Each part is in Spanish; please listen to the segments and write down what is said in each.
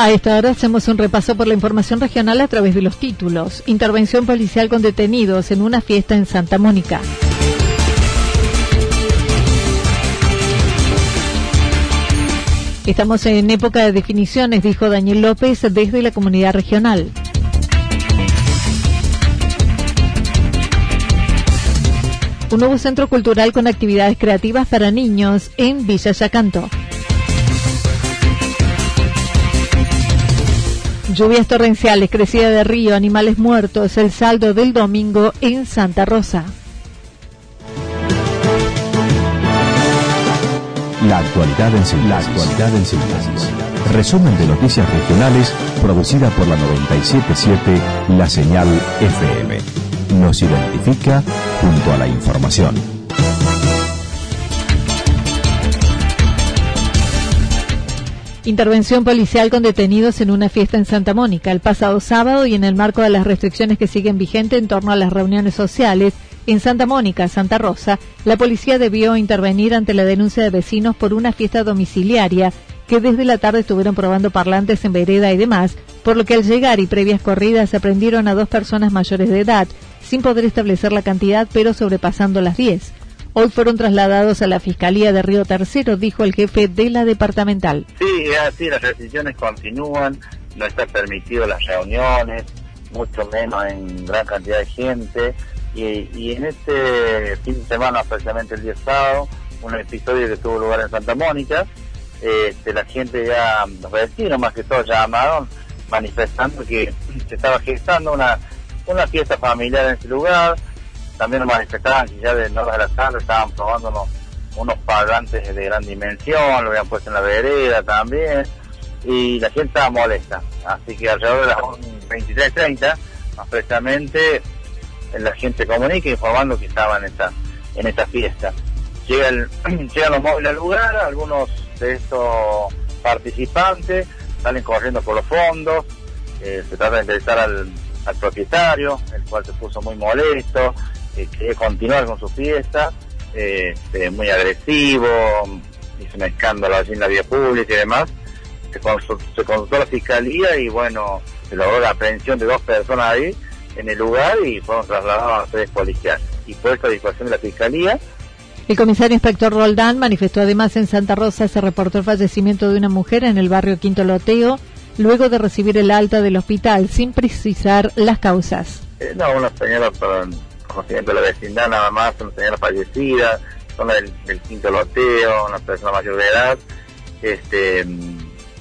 A esta hora hacemos un repaso por la información regional a través de los títulos. Intervención policial con detenidos en una fiesta en Santa Mónica. Estamos en época de definiciones, dijo Daniel López desde la comunidad regional. Un nuevo centro cultural con actividades creativas para niños en Villa Yacanto. Lluvias torrenciales, crecida de río, animales muertos, el saldo del domingo en Santa Rosa. La actualidad en síntesis. Resumen de noticias regionales producida por la 977 La Señal FM. Nos identifica junto a la información. Intervención policial con detenidos en una fiesta en Santa Mónica el pasado sábado y en el marco de las restricciones que siguen vigentes en torno a las reuniones sociales en Santa Mónica, Santa Rosa, la policía debió intervenir ante la denuncia de vecinos por una fiesta domiciliaria que desde la tarde estuvieron probando parlantes en vereda y demás, por lo que al llegar y previas corridas aprendieron a dos personas mayores de edad, sin poder establecer la cantidad pero sobrepasando las 10. Hoy fueron trasladados a la Fiscalía de Río Tercero, dijo el jefe de la departamental. Sí, así, las restricciones continúan, no está permitido las reuniones, mucho menos en gran cantidad de gente. Y, en este fin de semana, especialmente el día sábado, un episodio que tuvo lugar en Santa Mónica, este, la gente ya, los vecinos más que todo llamaron manifestando que se estaba gestando una, una fiesta familiar en ese lugar, también nos manifestaban que ya de horas de la tarde estaban probando unos, parlantes de gran dimensión, lo habían puesto en la vereda también, y la gente estaba molesta. Así que alrededor de las 23.30, más precisamente, la gente comunica informando que estaban en esta, en esta fiesta. Llegan, llegan los móviles al lugar, algunos de estos participantes salen corriendo por los fondos, eh, se trata de entrevistar al, al propietario, el cual se puso muy molesto, que continuar con su fiesta, este, muy agresivo, hizo un escándalo allí en la vía pública y demás. Se consultó, se la fiscalía y bueno, se logró la aprehensión de dos personas ahí en el lugar y fueron trasladados a las sedes policiales. Y puesto a disposición de la fiscalía. El comisario inspector Roldán manifestó además en Santa Rosa se reportó el fallecimiento de una mujer en el barrio Quinto Loteo luego de recibir el alta del hospital sin precisar las causas. Eh, no, una señora para conocimiento de la vecindad nada más, una señora fallecida, zona del, quinto loteo, una persona mayor de edad, este,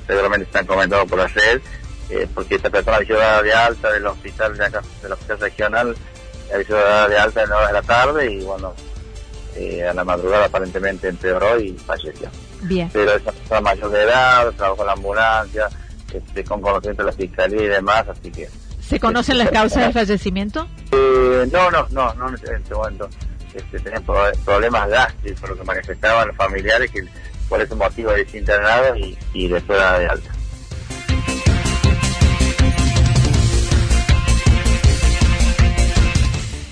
seguramente están comentados por la red, eh, porque esta persona había dada de alta del hospital de acá, del hospital regional, había sido dada de alta en horas de la tarde y bueno, eh, a la madrugada aparentemente empeoró y falleció. Bien. Pero esa persona mayor de edad, trabajó en la ambulancia, este, con conocimiento de la fiscalía y demás, así que ¿Se conocen las causas del fallecimiento? Eh, no, no, no, no en este momento. Este, tenían problemas gástricos, por lo que manifestaban los familiares, que por ese motivo es internado y, y después de alta.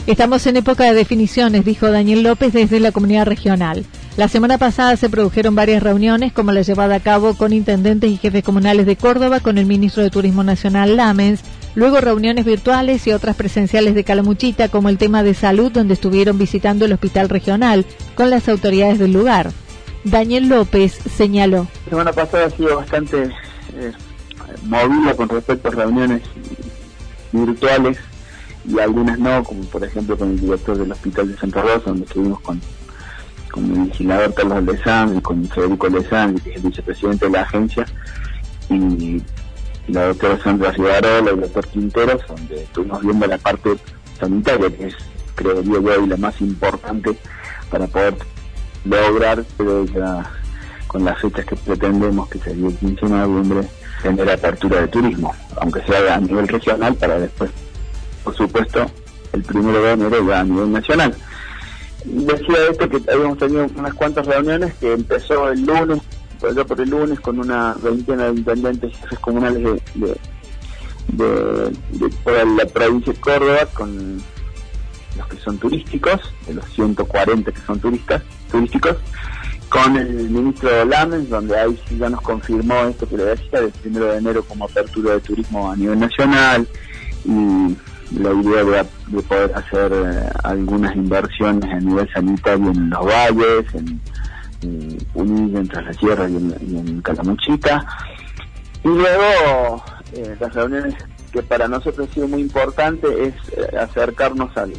Estamos en época de definiciones, dijo Daniel López desde la comunidad regional. La semana pasada se produjeron varias reuniones, como la llevada a cabo con intendentes y jefes comunales de Córdoba, con el ministro de Turismo Nacional Lamens, luego reuniones virtuales y otras presenciales de Calamuchita, como el tema de salud, donde estuvieron visitando el hospital regional con las autoridades del lugar. Daniel López señaló. La semana pasada ha sido bastante eh, movida con respecto a reuniones virtuales y algunas no, como por ejemplo con el director del hospital de Santa Rosa, donde estuvimos con con el legislador Carlos Lezán y con Federico Lezán, que es el vicepresidente de la agencia, y la doctora Sandra y el doctor Quinteros, donde estuvimos viendo la parte sanitaria, que es, creería yo, la más importante para poder lograr, pero ya con las fechas que pretendemos, que sería el 15 de noviembre, tener apertura de turismo, aunque sea a nivel regional, para después, por supuesto, el primero de enero ya a nivel nacional. Decía esto que habíamos tenido unas cuantas reuniones que empezó el lunes, por por el lunes, con una veintena de intendentes y jefes comunales de, de, toda la provincia de Córdoba, con los que son turísticos, de los 140 que son turistas, turísticos, con el ministro Lamens, donde ahí sí ya nos confirmó esto que le decía, del primero de enero como apertura de turismo a nivel nacional y la idea de, poder hacer eh, algunas inversiones a nivel sanitario en los valles, en, en entre la Sierra y en, Calamuchita. Y luego eh, las reuniones que para nosotros ha sido muy importante es eh, acercarnos al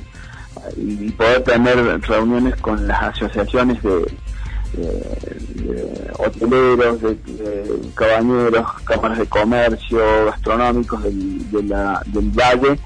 y poder tener reuniones con las asociaciones de, hoteleros, de, cabañeros, cámaras de comercio, gastronómicos del valle,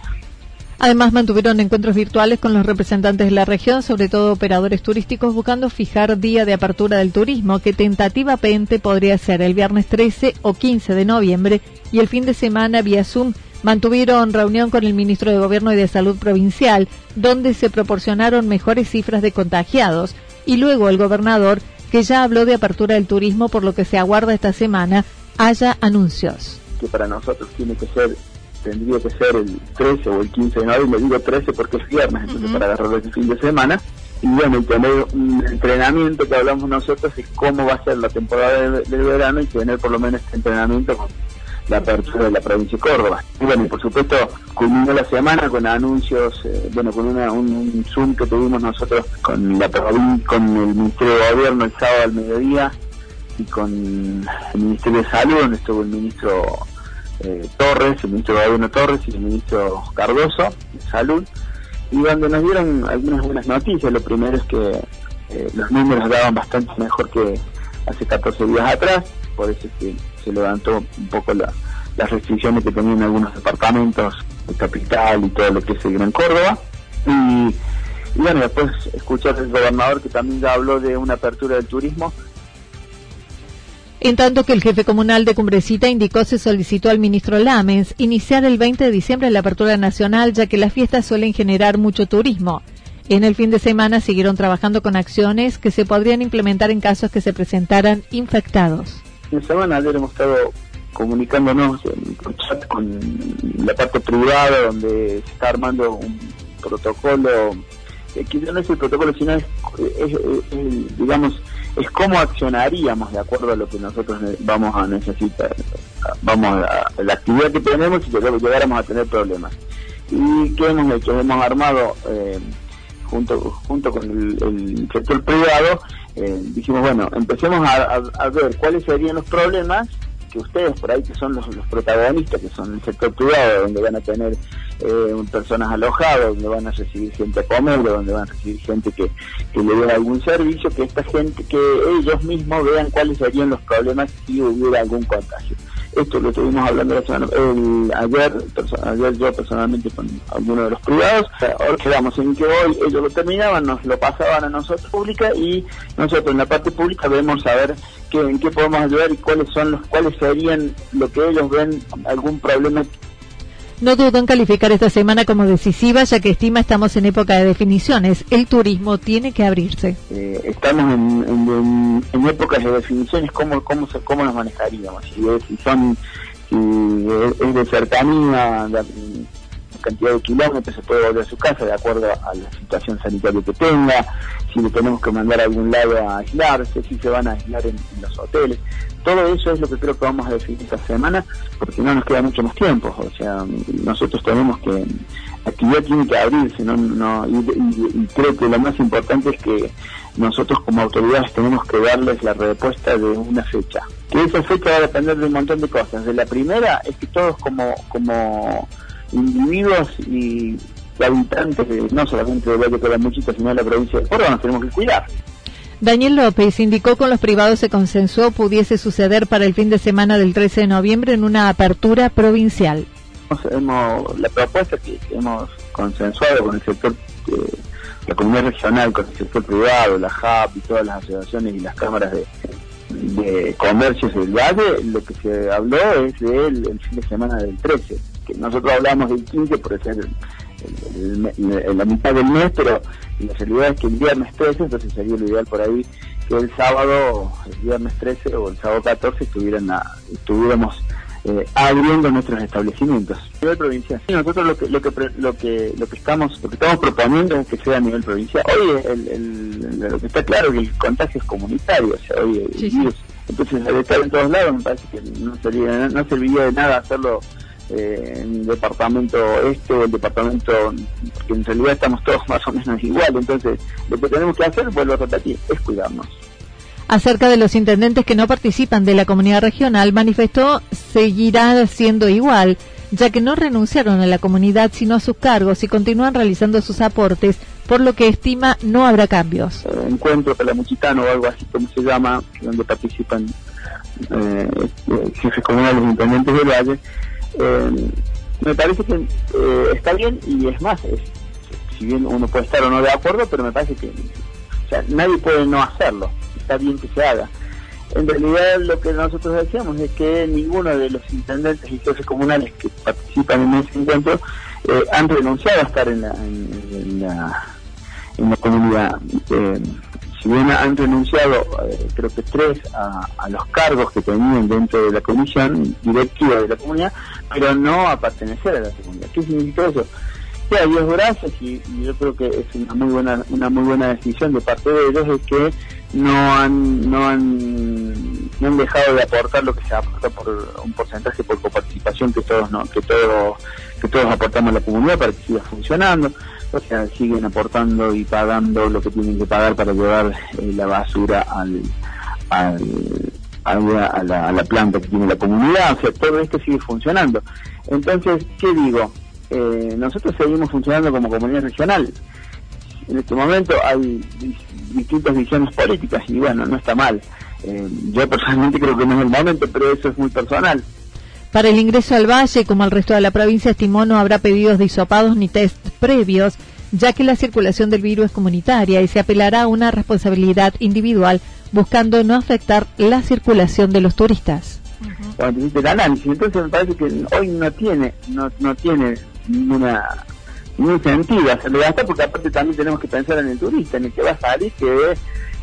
Además, mantuvieron encuentros virtuales con los representantes de la región, sobre todo operadores turísticos, buscando fijar día de apertura del turismo, que tentativamente podría ser el viernes 13 o 15 de noviembre, y el fin de semana vía Zoom mantuvieron reunión con el ministro de Gobierno y de Salud Provincial, donde se proporcionaron mejores cifras de contagiados, y luego el gobernador, que ya habló de apertura del turismo, por lo que se aguarda esta semana, haya anuncios. Que para nosotros tiene que ser tendría que ser el 13 o el 15 de noviembre, digo 13 porque es viernes, entonces para agarrar ese fin de semana. Y bueno, y tener un entrenamiento que hablamos nosotros de cómo va a ser la temporada del verano y tener por lo menos este entrenamiento con la apertura de la provincia de Córdoba. Y bueno, y por supuesto, culminó la semana con anuncios, eh, bueno, con una, un, Zoom que tuvimos nosotros con la con el Ministerio de Gobierno el sábado al mediodía y con el Ministerio de Salud, donde estuvo el ministro eh, Torres, el ministro de Gobierno Torres y el ministro Cardoso de Salud, y donde nos dieron algunas buenas noticias. Lo primero es que eh, los números daban bastante mejor que hace 14 días atrás, por eso es que se levantó un poco las restricciones que tenían algunos departamentos, el capital y todo lo que es el Gran Córdoba. Y, y bueno, después escuchar al gobernador que también ya habló de una apertura del turismo en tanto que el jefe comunal de Cumbrecita indicó se solicitó al ministro Lamens iniciar el 20 de diciembre la apertura nacional, ya que las fiestas suelen generar mucho turismo. En el fin de semana siguieron trabajando con acciones que se podrían implementar en casos que se presentaran infectados. En semana hemos estado comunicándonos con la parte privada, donde se está armando un protocolo, no es el protocolo, sino es digamos, es cómo accionaríamos de acuerdo a lo que nosotros vamos a necesitar, vamos a, la actividad que tenemos y que llegáramos a tener problemas. ¿Y qué hemos hecho? Hemos armado, eh, junto, junto con el, sector privado, eh, dijimos, bueno, empecemos a ver cuáles serían los problemas que ustedes por ahí que son los, protagonistas, que son el sector privado, donde van a tener eh, personas alojadas, donde van a recibir gente a comer, donde van a recibir gente que, que le dé algún servicio, que esta gente, que ellos mismos vean cuáles serían los problemas si hubiera algún contagio. Esto lo estuvimos hablando la semana, ayer, ayer yo personalmente con algunos de los privados. Ahora quedamos en que hoy ellos lo terminaban, nos lo pasaban a nosotros pública y nosotros en la parte pública vemos a ver qué, en qué podemos ayudar y cuáles son los cuáles serían lo que ellos ven algún problema no dudo en calificar esta semana como decisiva, ya que estima estamos en época de definiciones. El turismo tiene que abrirse. Eh, estamos en, épocas de definiciones, ¿cómo, cómo, cómo nos manejaríamos? Si, son, si es de cercanía, cantidad de kilómetros se puede volver a su casa de acuerdo a la situación sanitaria que tenga, si le tenemos que mandar a algún lado a aislarse, si se van a aislar en, los hoteles. Todo eso es lo que creo que vamos a definir esta semana, porque no nos queda mucho más tiempo. O sea, nosotros tenemos que actividad tiene que abrirse, ¿no? no y, creo que lo más importante es que nosotros como autoridades tenemos que darles la respuesta de una fecha. Que esa fecha va a depender de un montón de cosas. De la primera es que todos como, como individuos y habitantes, no solamente de Valle de Muchita, sino de la provincia de Córdoba, nos tenemos que cuidar. Daniel López indicó con los privados se consensuó pudiese suceder para el fin de semana del 13 de noviembre en una apertura provincial. Hemos, la propuesta que hemos consensuado con el sector, eh, la comunidad regional, con el sector privado, la JAP y todas las asociaciones y las cámaras de, de comercios del Valle, lo que se habló es del el fin de semana del 13, que nosotros hablamos del 15 por ser la mitad del mes, pero la realidad es que el viernes 13, entonces sería lo ideal por ahí que el sábado, el viernes 13 o el sábado 14 estuvieran estuviéramos eh, abriendo nuestros establecimientos a nivel provincial. nosotros lo que, lo que lo que lo que estamos lo que estamos proponiendo es que sea a nivel provincial. Hoy el, lo que está claro es que el contagio es comunitario, o sea, hoy entonces al estar en todos lados me parece que no sería no serviría de nada hacerlo eh, en el departamento este o el departamento, que en realidad estamos todos más o menos igual, entonces lo que tenemos que hacer, vuelvo a repetir, es cuidarnos. Acerca de los intendentes que no participan de la comunidad regional, manifestó seguirá siendo igual, ya que no renunciaron a la comunidad sino a sus cargos y continúan realizando sus aportes, por lo que estima no habrá cambios. Eh, encuentro Pelamuchitano o algo así como se llama, donde participan eh, eh jefes comunales e intendentes del Valle, eh, me parece que eh, está bien y es más, si bien uno puede estar o no de acuerdo, pero me parece que nadie puede no hacerlo, está bien que se haga. En realidad lo que nosotros decíamos es que ninguno de los intendentes y jefes comunales que participan en ese encuentro eh, han renunciado a estar en la, en, la, en la comunidad. Eh, si bien han renunciado, eh, creo que tres, a, los cargos que tenían dentro de la comisión directiva de la comunidad, pero no a pertenecer a la comunidad. ¿Qué significa eso? Que a Dios gracias y, yo creo que es una muy buena una muy buena decisión de parte de ellos es que no han no han no han dejado de aportar lo que se aporta por un porcentaje por coparticipación que todos no que todos que todos aportamos a la comunidad para que siga funcionando o sea, siguen aportando y pagando lo que tienen que pagar para llevar eh, la basura al, al, a, la, a la planta que tiene la comunidad, o sea, todo esto sigue funcionando. Entonces, ¿qué digo? Eh, nosotros seguimos funcionando como comunidad regional. En este momento hay distintas visiones políticas y bueno, no está mal. Eh, yo personalmente creo que no es el momento, pero eso es muy personal. Para el ingreso al valle, como al resto de la provincia, estimó no habrá pedidos de hisopados ni test previos, ya que la circulación del virus es comunitaria y se apelará a una responsabilidad individual buscando no afectar la circulación de los turistas. Cuando el análisis, entonces me parece que hoy no tiene, no, no tiene ninguna ningún sentido hacerlo gastar porque aparte también tenemos que pensar en el turista, en el que va a salir, que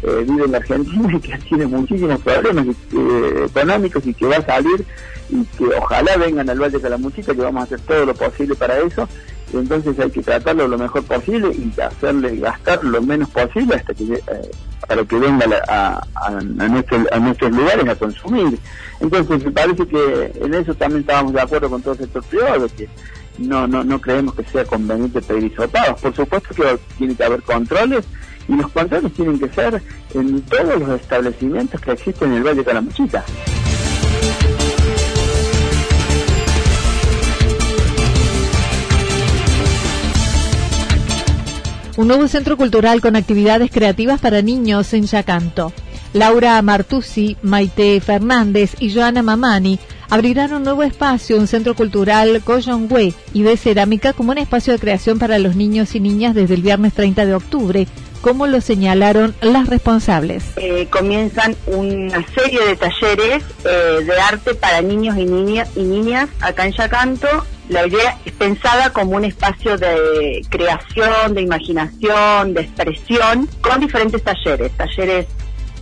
eh, vive en la Argentina y que tiene muchísimos problemas eh, económicos y que va a salir y que ojalá vengan al Valle de la Muchita, que vamos a hacer todo lo posible para eso. Y entonces hay que tratarlo lo mejor posible y hacerle gastar lo menos posible hasta que eh, para que venga a, a, a, nuestros lugares a consumir. Entonces me parece que en eso también estábamos de acuerdo con todo el sector que no, no, no creemos que sea conveniente pedir. Por supuesto que tiene que haber controles y los controles tienen que ser en todos los establecimientos que existen en el Valle de Calamuchita. Un nuevo centro cultural con actividades creativas para niños en Yacanto. Laura Martusi, Maite Fernández y Joana Mamani abrirán un nuevo espacio, un centro cultural Goyongwe y de cerámica como un espacio de creación para los niños y niñas desde el viernes 30 de octubre, como lo señalaron las responsables. Eh, comienzan una serie de talleres eh, de arte para niños y, niñas y niñas acá en Yacanto. La idea es pensada como un espacio de creación, de imaginación, de expresión, con diferentes talleres. Talleres,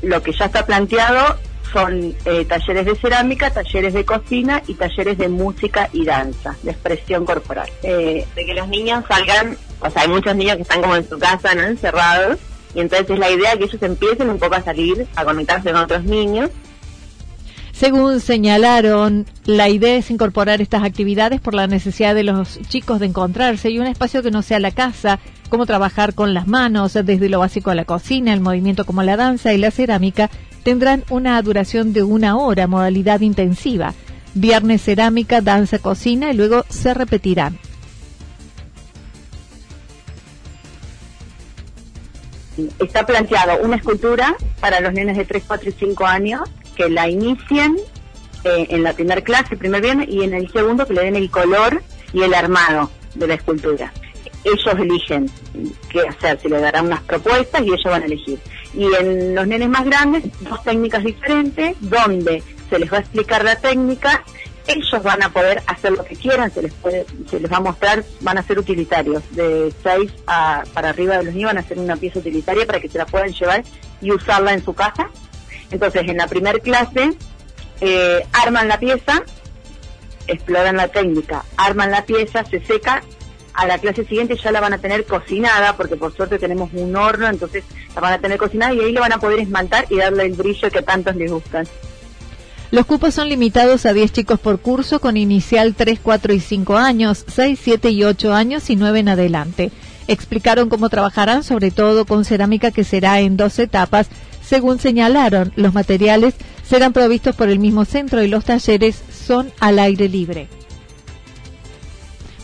lo que ya está planteado son eh, talleres de cerámica, talleres de cocina y talleres de música y danza, de expresión corporal. Eh, de que los niños salgan, o sea, hay muchos niños que están como en su casa, ¿no? Encerrados, y entonces es la idea que ellos empiecen un poco a salir, a conectarse con otros niños. Según señalaron, la idea es incorporar estas actividades por la necesidad de los chicos de encontrarse y un espacio que no sea la casa, como trabajar con las manos, desde lo básico a la cocina, el movimiento como la danza y la cerámica, tendrán una duración de una hora, modalidad intensiva. Viernes cerámica, danza, cocina y luego se repetirán. Está planteado una escultura para los nenes de 3, 4 y 5 años que la inicien eh, en la primera clase, primer viernes, y en el segundo que le den el color y el armado de la escultura. Ellos eligen qué hacer, se les darán unas propuestas y ellos van a elegir. Y en los nenes más grandes, dos técnicas diferentes, donde se les va a explicar la técnica, ellos van a poder hacer lo que quieran, se les puede, se les va a mostrar, van a ser utilitarios, de 6 a, para arriba de los niños van a hacer una pieza utilitaria para que se la puedan llevar y usarla en su casa. Entonces, en la primera clase, eh, arman la pieza, exploran la técnica, arman la pieza, se seca, a la clase siguiente ya la van a tener cocinada, porque por suerte tenemos un horno, entonces la van a tener cocinada y ahí le van a poder esmaltar y darle el brillo que tantos les gustan. Los cupos son limitados a 10 chicos por curso con inicial 3, 4 y 5 años, 6, 7 y 8 años y 9 en adelante. Explicaron cómo trabajarán, sobre todo con cerámica que será en dos etapas. Según señalaron, los materiales serán provistos por el mismo centro y los talleres son al aire libre.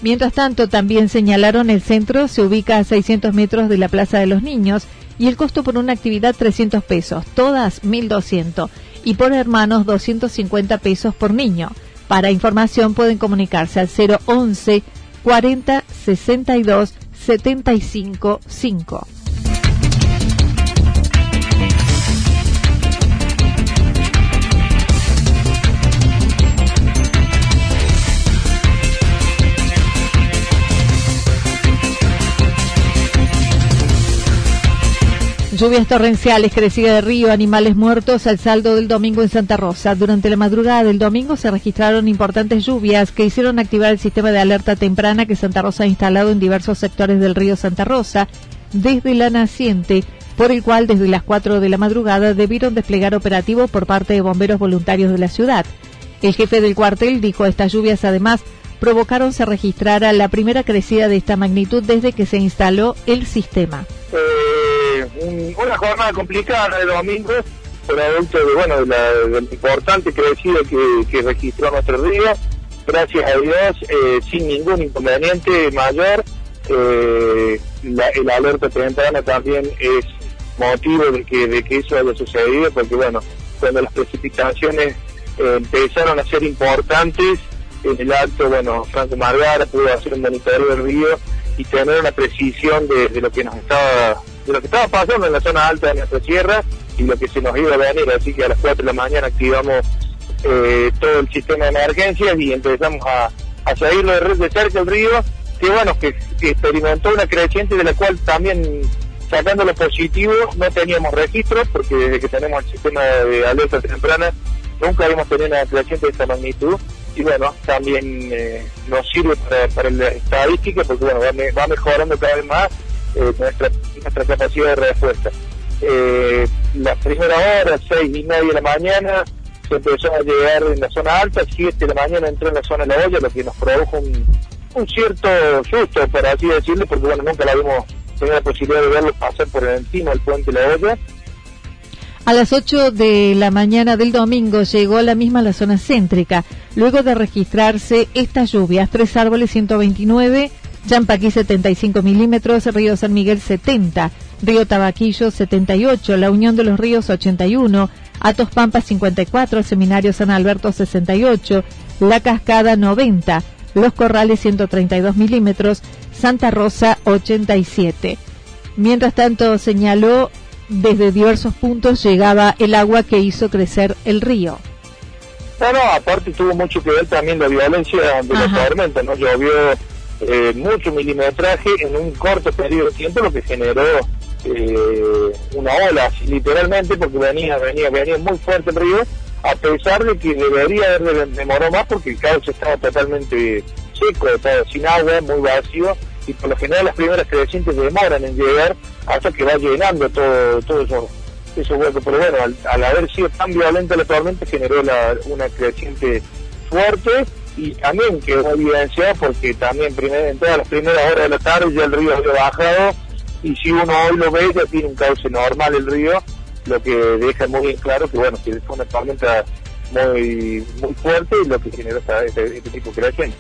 Mientras tanto, también señalaron el centro se ubica a 600 metros de la Plaza de los Niños y el costo por una actividad 300 pesos, todas 1200 y por hermanos 250 pesos por niño. Para información pueden comunicarse al 011 40 62 75 5. Lluvias torrenciales, crecida de río, animales muertos al saldo del domingo en Santa Rosa. Durante la madrugada del domingo se registraron importantes lluvias que hicieron activar el sistema de alerta temprana que Santa Rosa ha instalado en diversos sectores del río Santa Rosa desde la naciente, por el cual desde las 4 de la madrugada debieron desplegar operativo por parte de bomberos voluntarios de la ciudad. El jefe del cuartel dijo estas lluvias además provocaron se registrara la primera crecida de esta magnitud desde que se instaló el sistema. Eh, una jornada complicada de domingo, producto de, bueno, de la, importante crecida que, que registró nuestro río. Gracias a Dios, eh, sin ningún inconveniente mayor. Eh, la, el alerta temprana también es motivo de que, de que eso haya sucedido, porque bueno, cuando las precipitaciones empezaron a ser importantes, en el acto, bueno, Franco Margara pudo hacer un monitoreo del río y tener una precisión de, lo que nos estaba de lo que estaba pasando en la zona alta de nuestra sierra y lo que se nos iba a venir, así que a las 4 de la mañana activamos eh, todo el sistema de emergencias y empezamos a, a seguirlo de, de cerca el río, que bueno, que, experimentó una creciente de la cual también sacando lo positivo no teníamos registro, porque desde que tenemos el sistema de alerta temprana nunca habíamos tenido una creciente de esta magnitud. Y bueno, también eh, nos sirve para, la estadística porque bueno, va, mejorando cada vez más eh, nuestra, capacidad de respuesta. Eh, la primera hora, seis y media de la mañana, se empezó a llegar en la zona alta, siete de la mañana entró en la zona de la olla, lo que nos produjo un, cierto susto, por así decirlo, porque bueno, nunca la habíamos tenido la posibilidad de verlo pasar por encima del puente de la olla a las 8 de la mañana del domingo llegó la misma la zona céntrica, luego de registrarse estas lluvias. Tres árboles 129, Champaquí 75 milímetros, Río San Miguel 70, Río Tabaquillo 78, La Unión de los Ríos 81, Atos Pampas 54, Seminario San Alberto 68, La Cascada 90, Los Corrales 132 milímetros, Santa Rosa 87. Mientras tanto, señaló desde diversos puntos llegaba el agua que hizo crecer el río. No, no, aparte tuvo mucho que ver también la violencia de la tormenta, ¿no? Llovió eh, mucho milimetraje en un corto periodo de tiempo, lo que generó eh, una ola, literalmente, porque venía, venía, venía muy fuerte el río, a pesar de que debería haber demorado más porque el cauce estaba totalmente seco, estaba sin agua, muy vacío, y por lo general las primeras crecientes demoran en llegar hasta que va llenando todo, todo eso, esos huecos. Pero bueno, al, haber sido tan violenta la tormenta generó una creciente fuerte y también quedó evidenciado porque también en todas las primeras horas de la tarde ya el río había bajado y si uno hoy lo ve ya tiene un cauce normal el río, lo que deja muy bien claro que bueno, que fue una tormenta muy, muy fuerte y lo que generó este, este tipo de creciente.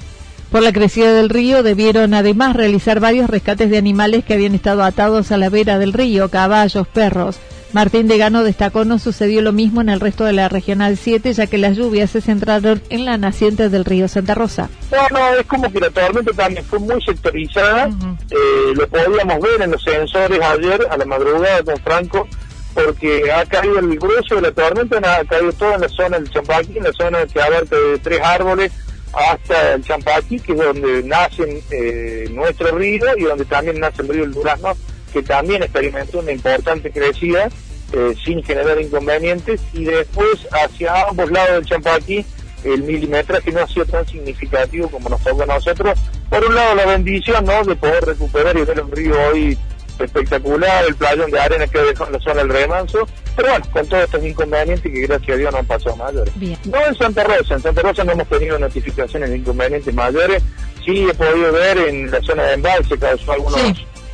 Por la crecida del río debieron además realizar varios rescates de animales que habían estado atados a la vera del río, caballos, perros. Martín de Gano destacó no sucedió lo mismo en el resto de la Regional 7, ya que las lluvias se centraron en la naciente del río Santa Rosa. No, no, es como que la tormenta también fue muy sectorizada, eh, lo podíamos ver en los sensores ayer a la madrugada con Franco, porque ha caído el grueso de la tormenta, ha caído todo en la zona del Champaquí, en la zona que abarca de tres árboles hasta el Champaquí, que es donde nace eh, nuestro río y donde también nace el río El Durazno que también experimentó una importante crecida eh, sin generar inconvenientes y después hacia ambos lados del Champaquí el milimetraje no ha sido tan significativo como nos toca a nosotros. Por un lado la bendición ¿no? de poder recuperar y ver un río hoy espectacular, el playón de arena que dejó en la zona del remanso, pero bueno, con todos estos inconvenientes que gracias a Dios no han pasado mayores. No en Santa Rosa, en Santa Rosa no hemos tenido notificaciones de inconvenientes mayores, sí he podido ver en la zona de embalse causó algunos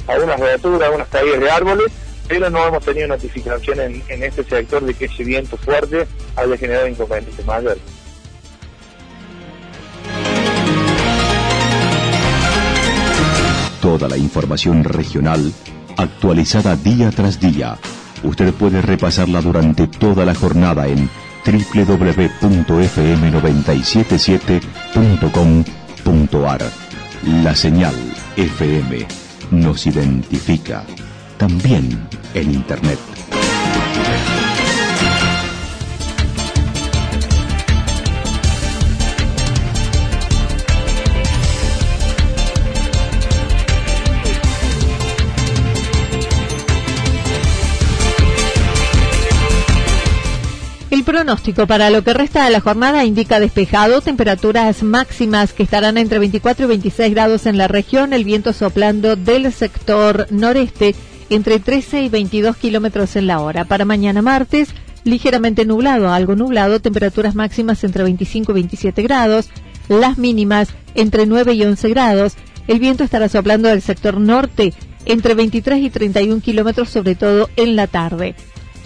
algunas roturas, algunas caídas de árboles, pero no hemos tenido notificación en, este sector de que ese viento fuerte haya generado inconvenientes mayores. Toda la información regional actualizada día tras día. Usted puede repasarla durante toda la jornada en www.fm977.com.ar. La señal FM nos identifica también en Internet. El pronóstico para lo que resta de la jornada indica despejado, temperaturas máximas que estarán entre 24 y 26 grados en la región, el viento soplando del sector noreste entre 13 y 22 kilómetros en la hora. Para mañana martes, ligeramente nublado, algo nublado, temperaturas máximas entre 25 y 27 grados, las mínimas entre 9 y 11 grados. El viento estará soplando del sector norte entre 23 y 31 kilómetros, sobre todo en la tarde.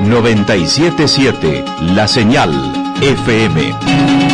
977 La Señal FM.